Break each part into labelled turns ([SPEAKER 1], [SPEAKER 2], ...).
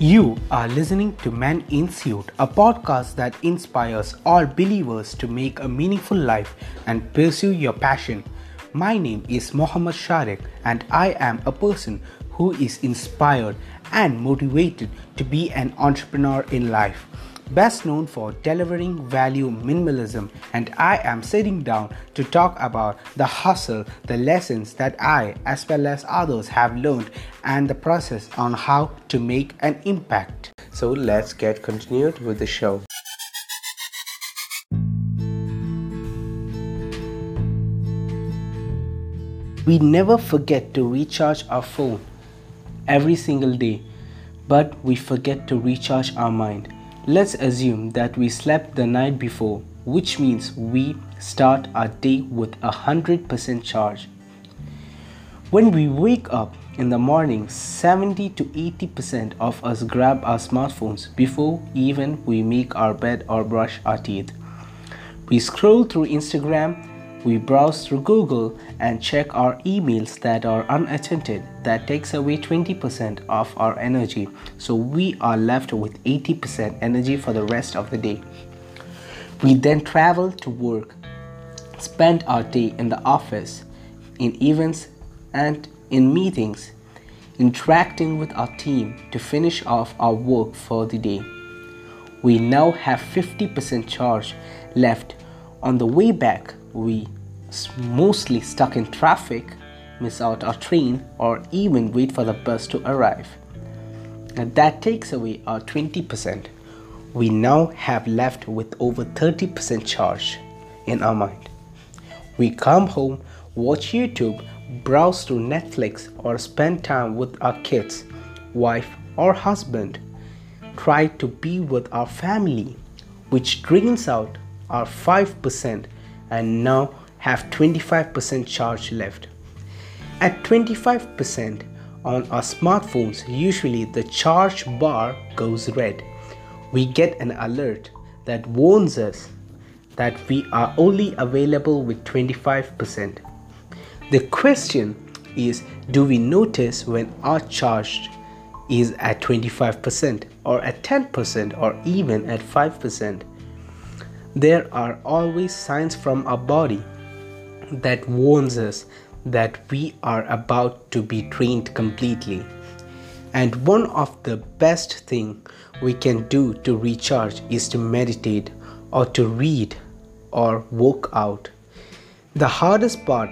[SPEAKER 1] You are listening to Man in Suit, a podcast that inspires all believers to make a meaningful life and pursue your passion. My name is Mohammad Sharek, and I am a person who is inspired and motivated to be an entrepreneur in life best known for delivering value minimalism, and I am sitting down to talk about the hustle, the lessons that I, as well as others, have learned, and the process on how to make an impact. So let's get continued with the show. We never forget to recharge our phone every single day, but we forget to recharge our mind. Let's assume that we slept the night before, which means we start our day with a 100% charge. When we wake up in the morning, 70 to 80% of us grab our smartphones before even we make our bed or brush our teeth. We scroll through Instagram, we browse through Google and check our emails that are unattended. That takes away 20% of our energy. So we are left with 80% energy for the rest of the day. We then travel to work, spend our day in the office, in events and in meetings, interacting with our team to finish off our work for the day. We now have 50% charge left. On the way back, we mostly stuck in traffic, miss out our train, or even wait for the bus to arrive. And that takes away our 20%. We now have left with over 30% charge in our mind. We come home, watch YouTube, browse through Netflix, or spend time with our kids, wife, or husband. Try to be with our family, which drains out our 5% and now have 25% charge left. At 25% on our smartphones, usually the charge bar goes red. We get an alert that warns us that we are only available with 25%. The question is do we notice when our charge is at 25% or at 10% or even at 5%? There are always signs from our body that warns us that we are about to be trained completely. And one of the best thing we can do to recharge is to meditate or to read or work out. The hardest part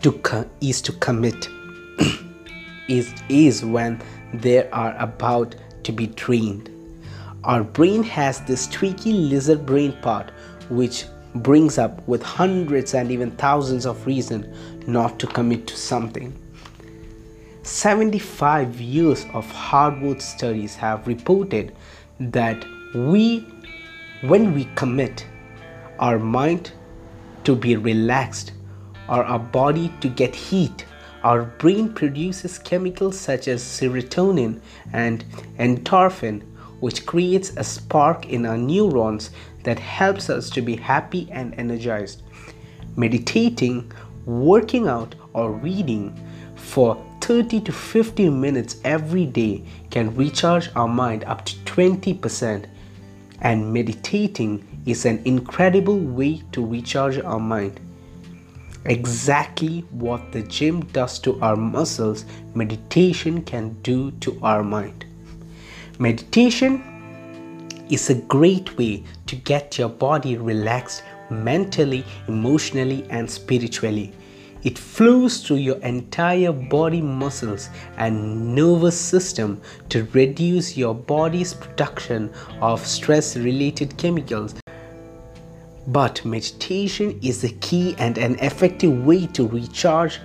[SPEAKER 1] to co- is to commit is is when they are about to be trained our brain has this tweaky lizard brain part which brings up with hundreds and even thousands of reasons not to commit to something. 75 years of Harvard studies have reported that we when we commit our mind to be relaxed or our body to get heat our brain produces chemicals such as serotonin and endorphin which creates a spark in our neurons that helps us to be happy and energized. Meditating, working out, or reading for 30 to 50 minutes every day can recharge our mind up to 20%. And meditating is an incredible way to recharge our mind. Exactly what the gym does to our muscles, meditation can do to our mind. Meditation is a great way to get your body relaxed mentally, emotionally, and spiritually. It flows through your entire body muscles and nervous system to reduce your body's production of stress related chemicals. But meditation is a key and an effective way to recharge,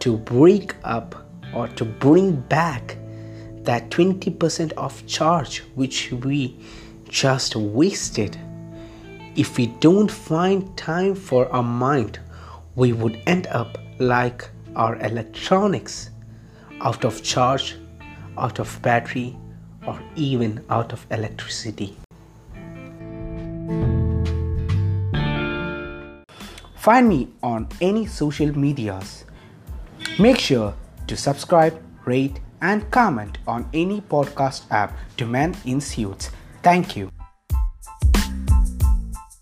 [SPEAKER 1] to break up, or to bring back that 20% of charge which we just wasted. If we don't find time for our mind, we would end up like our electronics out of charge, out of battery, or even out of electricity. Find me on any social medias. Make sure to subscribe rate, and comment on any podcast app demand Suits. Thank you.